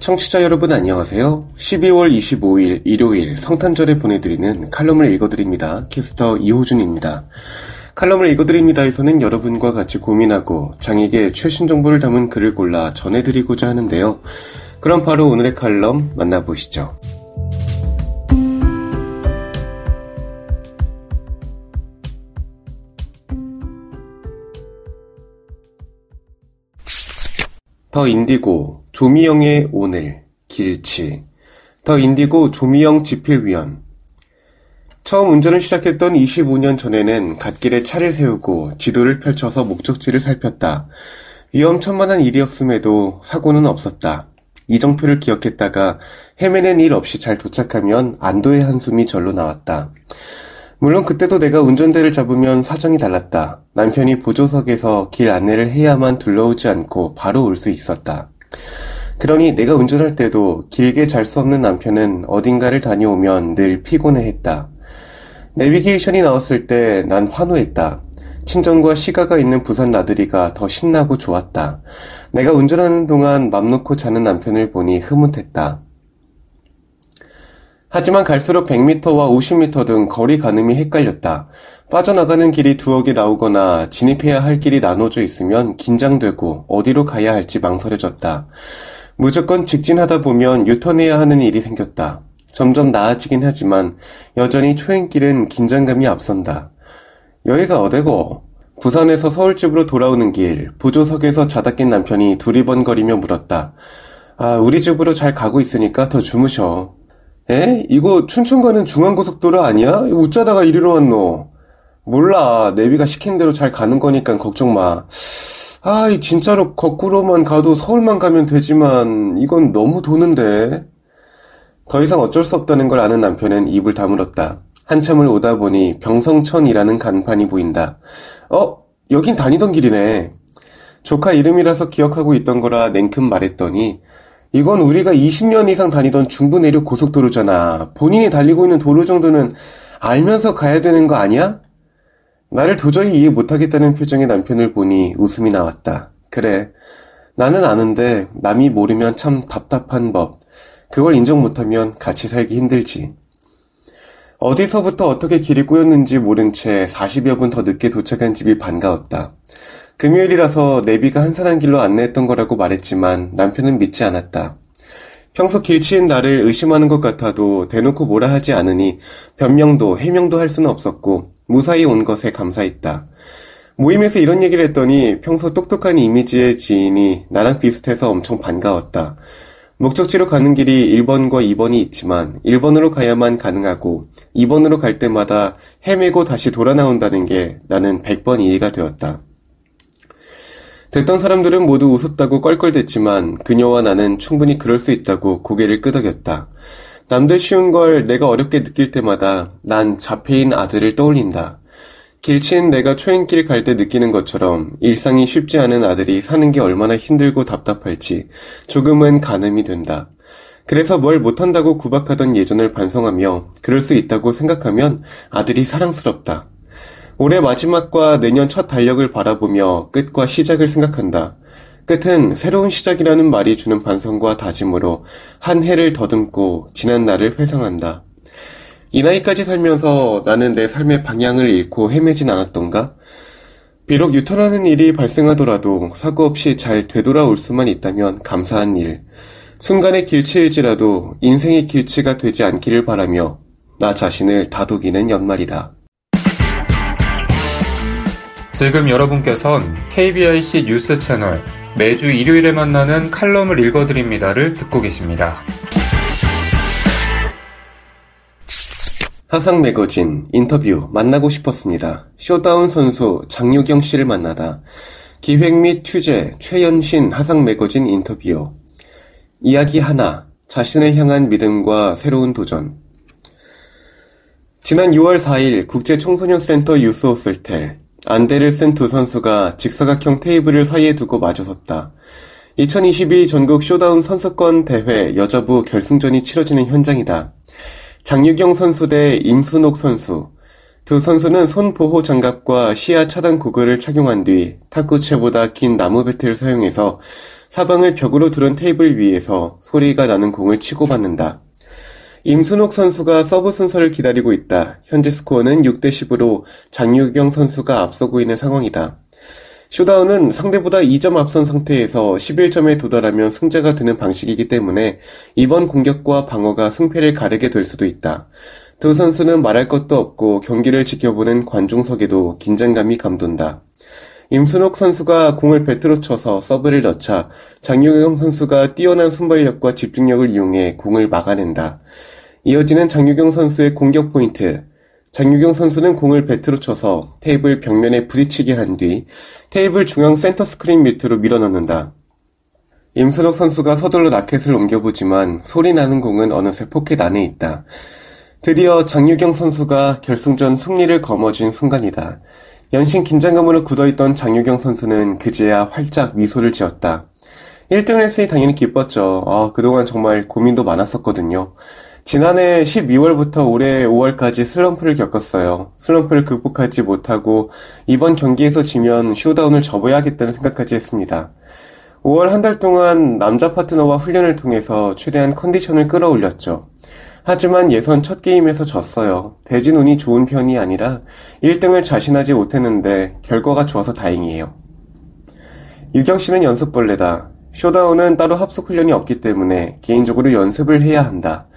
청취자 여러분 안녕하세요. 12월 25일 일요일 성탄절에 보내드리는 칼럼을 읽어드립니다. 캐스터 이호준입니다. 칼럼을 읽어드립니다에서는 여러분과 같이 고민하고 장에게 최신 정보를 담은 글을 골라 전해드리고자 하는데요. 그럼 바로 오늘의 칼럼 만나보시죠. 더 인디고 조미영의 오늘 길치 더 인디고 조미영 집필위원 처음 운전을 시작했던 25년 전에는 갓길에 차를 세우고 지도를 펼쳐서 목적지를 살폈다. 위험천만한 일이었음에도 사고는 없었다. 이정표를 기억했다가 헤매는 일 없이 잘 도착하면 안도의 한숨이 절로 나왔다. 물론 그때도 내가 운전대를 잡으면 사정이 달랐다. 남편이 보조석에서 길 안내를 해야만 둘러오지 않고 바로 올 수 있었다. 그러니 내가 운전할 때도 길게 잘 수 없는 남편은 어딘가를 다녀오면 늘 피곤해 했다. 내비게이션이 나왔을 때 난 환호했다. 친정과 시가가 있는 부산 나들이가 더 신나고 좋았다. 내가 운전하는 동안 맘 놓고 자는 남편을 보니 흐뭇했다. 하지만 갈수록 100m와 50m 등 거리 가늠이 헷갈렸다. 빠져나가는 길이 개 나오거나 진입해야 할 길이 나눠져 있으면 긴장되고 어디로 가야 할지 망설여졌다. 무조건 직진하다 보면 유턴해야 하는 일이 생겼다. 점점 나아지긴 하지만 여전히 초행길은 긴장감이 앞선다. 여기가 어디고? 부산에서 서울집으로 돌아오는 길, 보조석에서 자다 깬 남편이 두리번거리며 물었다. 아, 우리 집으로 잘 가고 있으니까 더 주무셔. 에? 이거 춘천 가는 중앙고속도로 아니야? 웃자다가 이리로 왔노. 몰라. 내비가 시킨 대로 잘 가는 거니까 걱정 마. 아, 이 진짜로 거꾸로만 가도 서울만 가면 되지만 이건 너무 도는데. 더 이상 어쩔 수 없다는 걸 아는 남편은 입을 다물었다. 한참을 오다 보니 병성천이라는 간판이 보인다. 어? 여긴 다니던 길이네. 조카 이름이라서 기억하고 있던 거라 냉큼 말했더니 이건 우리가 20년 이상 다니던 중부 내륙 고속도로잖아. 본인이 달리고 있는 도로 정도는 알면서 가야 되는 거 아니야? 나를 도저히 이해 못하겠다는 표정의 남편을 보니 웃음이 나왔다. 그래. 나는 아는데 남이 모르면 참 답답한 법. 그걸 인정 못하면 같이 살기 힘들지. 어디서부터 어떻게 길이 꼬였는지 모른 채 40여 분 더 늦게 도착한 집이 반가웠다. 금요일이라서 내비가 한산한 길로 안내했던 거라고 말했지만 남편은 믿지 않았다. 평소 길치인 나를 의심하는 것 같아도 대놓고 뭐라 하지 않으니 변명도 해명도 할 수는 없었고 무사히 온 것에 감사했다. 모임에서 이런 얘기를 했더니 평소 똑똑한 이미지의 지인이 나랑 비슷해서 엄청 반가웠다. 목적지로 가는 길이 1번과 2번이 있지만 1번으로 가야만 가능하고 2번으로 갈 때마다 헤매고 다시 돌아 나온다는 게 나는 100번 이해가 되었다. 듣던 사람들은 모두 우습다고 껄껄댔지만 그녀와 나는 충분히 그럴 수 있다고 고개를 끄덕였다. 남들 쉬운 걸 내가 어렵게 느낄 때마다 난 자폐인 아들을 떠올린다. 길치인 내가 초행길 갈 때 느끼는 것처럼 일상이 쉽지 않은 아들이 사는 게 얼마나 힘들고 답답할지 조금은 가늠이 된다. 그래서 뭘 못한다고 구박하던 예전을 반성하며 그럴 수 있다고 생각하면 아들이 사랑스럽다. 올해 마지막과 내년 첫 달력을 바라보며 끝과 시작을 생각한다. 끝은 새로운 시작이라는 말이 주는 반성과 다짐으로 한 해를 더듬고 지난 날을 회상한다. 이 나이까지 살면서 나는 내 삶의 방향을 잃고 헤매진 않았던가? 비록 유턴하는 일이 발생하더라도 사고 없이 잘 되돌아올 수만 있다면 감사한 일. 순간의 길치일지라도 인생의 길치가 되지 않기를 바라며 나 자신을 다독이는 연말이다. 지금 여러분께선 KBIC 뉴스 채널 매주 일요일에 만나는 칼럼을 읽어드립니다를 듣고 계십니다. 화상 매거진 인터뷰 만나고 싶었습니다. showdown 선수 장유경 씨를 만나다 기획 및 취재 최연신 화상 매거진 인터뷰 이야기 하나 자신을 향한 믿음과 새로운 도전 지난 6월 4일 국제청소년센터 유스호스텔 안대를 쓴 두 선수가 직사각형 테이블을 사이에 두고 마주섰다. 2022 전국 showdown 선수권 대회 여자부 결승전이 치러지는 현장이다. 장유경 선수 대 임순옥 선수. 두 선수는 손 보호 장갑과 시야 차단 고글을 착용한 뒤 탁구채보다 긴 나무 배트를 사용해서 사방을 벽으로 두른 테이블 위에서 소리가 나는 공을 치고 받는다. 임순옥 선수가 서브 순서를 기다리고 있다. 현재 스코어는 6대 10으로 장유경 선수가 앞서고 있는 상황이다. 쇼다운은 상대보다 2점 앞선 상태에서 11점에 도달하면 승자가 되는 방식이기 때문에 이번 공격과 방어가 승패를 가르게 될 수도 있다. 두 선수는 말할 것도 없고 경기를 지켜보는 관중석에도 긴장감이 감돈다. 임순옥 선수가 공을 배트로 쳐서 서브를 넣자 장유경 선수가 뛰어난 순발력과 집중력을 이용해 공을 막아낸다. 이어지는 장유경 선수의 공격 포인트. 장유경 선수는 공을 배트로 쳐서 테이블 벽면에 부딪히게 한 뒤 테이블 중앙 센터 스크린 밑으로 밀어넣는다. 임순옥 선수가 서둘러 라켓을 옮겨보지만 소리 나는 공은 어느새 포켓 안에 있다. 드디어 장유경 선수가 결승전 승리를 거머쥔 순간이다. 연신 긴장감으로 굳어있던 장유경 선수는 그제야 활짝 미소를 지었다. 1등을 했으니 당연히 기뻤죠. 아, 그동안 정말 고민도 많았었거든요. 지난해 12월부터 올해 5월까지 슬럼프를 겪었어요. 슬럼프를 극복하지 못하고 이번 경기에서 지면 쇼다운을 접어야겠다는 생각까지 했습니다. 5월 한 달 동안 남자 파트너와 훈련을 통해서 최대한 컨디션을 끌어올렸죠. 하지만 예선 첫 게임에서 졌어요. 대진 운이 좋은 편이 아니라 1등을 자신하지 못했는데 결과가 좋아서 다행이에요. 유경 씨는 연습벌레다. showdown은 따로 합숙 훈련이 없기 때문에 개인적으로 연습을 해야 한다.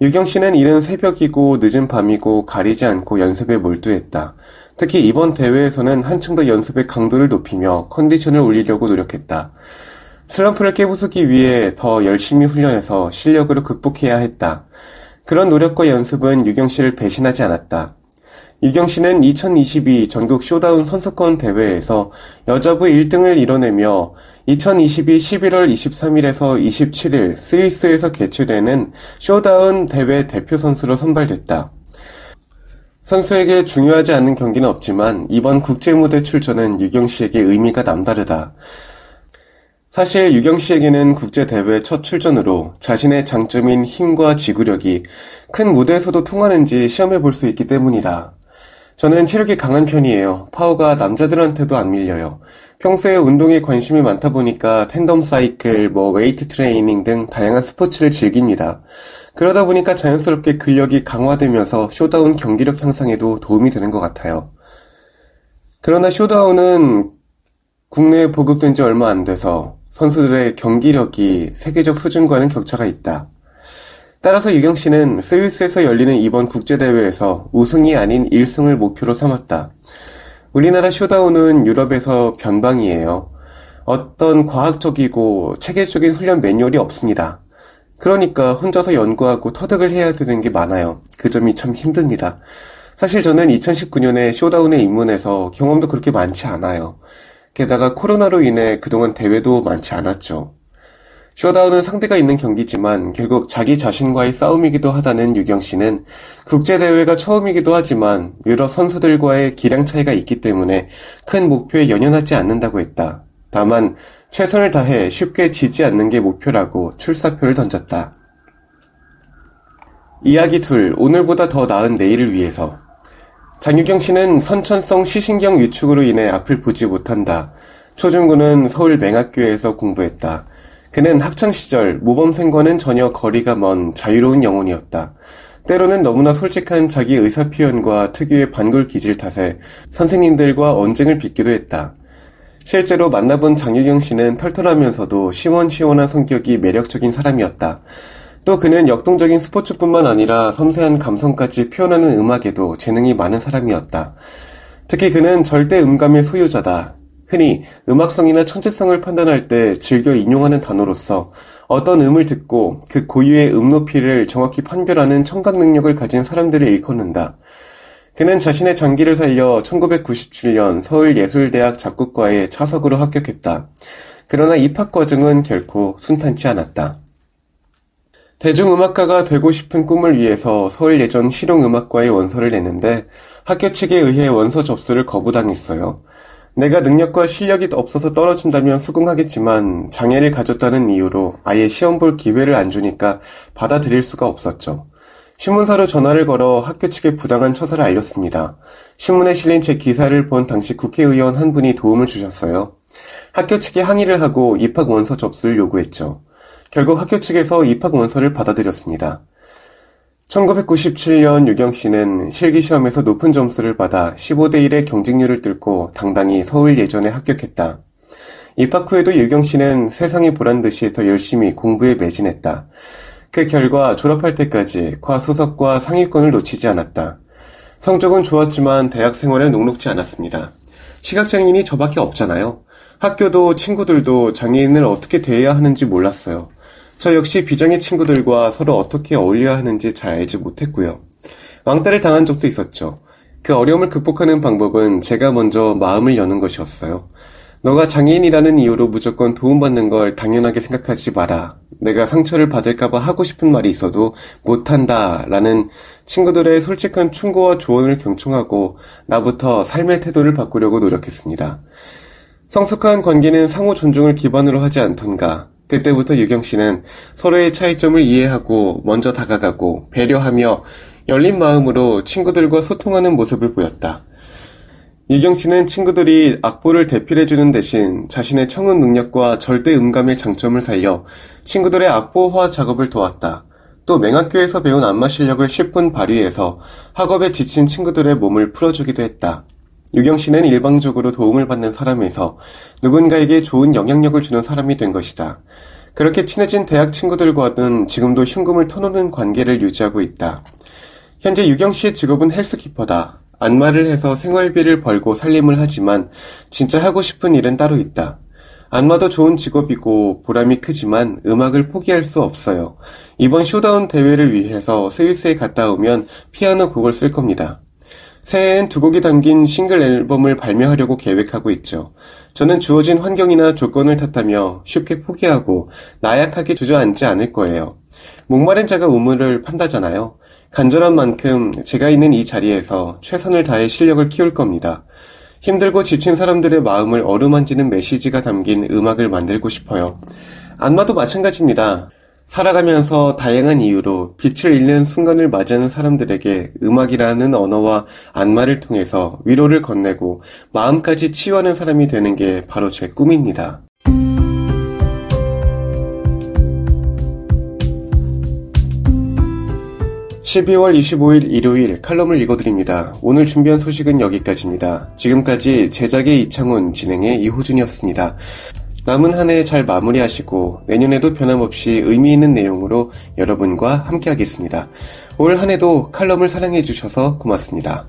유경 씨는 이른 새벽이고 늦은 밤이고 가리지 않고 연습에 몰두했다. 특히 이번 대회에서는 한층 더 연습의 강도를 높이며 컨디션을 올리려고 노력했다. 슬럼프를 깨부수기 위해 더 열심히 훈련해서 실력으로 극복해야 했다. 그런 노력과 연습은 유경 씨를 배신하지 않았다. 유경 씨는 2022 전국 showdown 선수권 대회에서 여자부 1등을 이뤄내며 2022 11월 23일에서 27일 스위스에서 개최되는 쇼다운 대회 대표 선수로 선발됐다. 선수에게 중요하지 않은 경기는 없지만 이번 국제 무대 출전은 유경 씨에게 의미가 남다르다. 사실 유경 씨에게는 국제대회 첫 출전으로 자신의 장점인 힘과 지구력이 큰 무대에서도 통하는지 시험해 볼 수 있기 때문이다. 저는 체력이 강한 편이에요. 파워가 남자들한테도 안 밀려요. 평소에 운동에 관심이 많다 보니까 tandem 사이클, 뭐 웨이트 트레이닝 등 다양한 스포츠를 즐깁니다. 그러다 보니까 자연스럽게 근력이 강화되면서 showdown 경기력 향상에도 도움이 되는 것 같아요. 그러나 showdown은 국내에 보급된 지 얼마 안 돼서 선수들의 경기력이 세계적 수준과는 격차가 있다. 따라서 유경 씨는 스위스에서 열리는 이번 국제대회에서 우승이 아닌 1승을 목표로 삼았다. 우리나라 쇼다운은 유럽에서 변방이에요. 어떤 과학적이고 체계적인 훈련 매뉴얼이 없습니다. 그러니까 혼자서 연구하고 터득을 해야 되는 게 많아요. 그 점이 참 힘듭니다. 사실 저는 2019년에 쇼다운에 입문해서 경험도 그렇게 많지 않아요. 게다가 코로나로 인해 그동안 대회도 많지 않았죠. 쇼다운은 상대가 있는 경기지만 결국 자기 자신과의 싸움이기도 하다는 유경 씨는 국제대회가 처음이기도 하지만 유럽 선수들과의 기량 차이가 있기 때문에 큰 목표에 연연하지 않는다고 했다. 다만 최선을 다해 쉽게 지지 않는 게 목표라고 출사표를 던졌다. 이야기 둘, 오늘보다 더 나은 내일을 위해서. 장유경 씨는 선천성 시신경 위축으로 인해 앞을 보지 못한다. 초중고는 서울 맹학교에서 공부했다. 그는 학창시절 모범생과는 전혀 거리가 먼 자유로운 영혼이었다. 때로는 너무나 솔직한 자기 의사 표현과 특유의 반골 기질 탓에 선생님들과 언쟁을 빚기도 했다. 실제로 만나본 장유경 씨는 털털하면서도 시원시원한 성격이 매력적인 사람이었다. 또 그는 역동적인 스포츠뿐만 아니라 섬세한 감성까지 표현하는 음악에도 재능이 많은 사람이었다. 특히 그는 절대 음감의 소유자다. 흔히 음악성이나 천재성을 판단할 때 즐겨 인용하는 단어로서 어떤 음을 듣고 그 고유의 음 높이를 정확히 판별하는 청각 능력을 가진 사람들을 일컫는다. 그는 자신의 장기를 살려 1997년 서울예술대학 작곡과에 차석으로 합격했다. 그러나 입학 과정은 결코 순탄치 않았다. 대중음악가가 되고 싶은 꿈을 위해서 서울 예전 실용음악과에 원서를 냈는데 학교 측에 의해 원서 접수를 거부당했어요. 내가 능력과 실력이 없어서 떨어진다면 수긍하겠지만 장애를 가졌다는 이유로 아예 시험 볼 기회를 안 주니까 받아들일 수가 없었죠. 신문사로 전화를 걸어 학교 측에 부당한 처사를 알렸습니다. 신문에 실린 제 기사를 본 당시 국회의원 한 분이 도움을 주셨어요. 학교 측에 항의를 하고 입학 원서 접수를 요구했죠. 결국 학교 측에서 입학 원서를 받아들였습니다. 1997년 유경 씨는 실기시험에서 높은 점수를 받아 15대 1의 경쟁률을 뚫고 당당히 서울 예전에 합격했다. 입학 후에도 유경 씨는 세상이 보란 듯이 더 열심히 공부에 매진했다. 그 결과 졸업할 때까지 과 수석과 상위권을 놓치지 않았다. 성적은 좋았지만 대학 생활은 녹록지 않았습니다. 시각장애인이 저밖에 없잖아요. 학교도 친구들도 장애인을 어떻게 대해야 하는지 몰랐어요. 저 역시 비장의 친구들과 서로 어떻게 어울려야 하는지 잘 알지 못했고요. 왕따를 당한 적도 있었죠. 그 어려움을 극복하는 방법은 제가 먼저 마음을 여는 것이었어요. 너가 장애인이라는 이유로 무조건 도움받는 걸 당연하게 생각하지 마라. 내가 상처를 받을까봐 하고 싶은 말이 있어도 못한다. 라는 친구들의 솔직한 충고와 조언을 경청하고 나부터 삶의 태도를 바꾸려고 노력했습니다. 성숙한 관계는 상호 존중을 기반으로 하지 않던가. 그때부터 유경 씨는 서로의 차이점을 이해하고 먼저 다가가고 배려하며 열린 마음으로 친구들과 소통하는 모습을 보였다. 유경 씨는 친구들이 악보를 대필해주는 대신 자신의 청음 능력과 절대 음감의 장점을 살려 친구들의 악보화 작업을 도왔다. 또 맹학교에서 배운 안마 실력을 10분 발휘해서 학업에 지친 친구들의 몸을 풀어주기도 했다. 유경 씨는 일방적으로 도움을 받는 사람에서 누군가에게 좋은 영향력을 주는 사람이 된 것이다. 그렇게 친해진 대학 친구들과는 지금도 흉금을 터놓는 관계를 유지하고 있다. 현재 유경 씨의 직업은 health keeper다. 안마를 해서 생활비를 벌고 살림을 하지만 진짜 하고 싶은 일은 따로 있다. 안마도 좋은 직업이고 보람이 크지만 음악을 포기할 수 없어요. 이번 showdown 대회를 위해서 스위스에 갔다 오면 피아노 곡을 쓸 겁니다. 새해엔 두 곡이 담긴 싱글 앨범을 발매하려고 계획하고 있죠. 저는 주어진 환경이나 조건을 탓하며 쉽게 포기하고 나약하게 주저앉지 않을 거예요. 목마른 자가 우물을 판다잖아요. 간절한 만큼 제가 있는 이 자리에서 최선을 다해 실력을 키울 겁니다. 힘들고 지친 사람들의 마음을 어루만지는 메시지가 담긴 음악을 만들고 싶어요. 안마도 마찬가지입니다. 살아가면서 다양한 이유로 빛을 잃는 순간을 맞이하는 사람들에게 음악이라는 언어와 안마를 통해서 위로를 건네고 마음까지 치유하는 사람이 되는 게 바로 제 꿈입니다. 12월 25일 일요일 칼럼을 읽어드립니다. 오늘 준비한 소식은 여기까지입니다. 지금까지 제작의 이창훈, 진행의 이호준이었습니다. 남은 한 해 잘 마무리하시고 내년에도 변함없이 의미 있는 내용으로 여러분과 함께 하겠습니다. 올 한 해도 칼럼을 사랑해 주셔서 고맙습니다.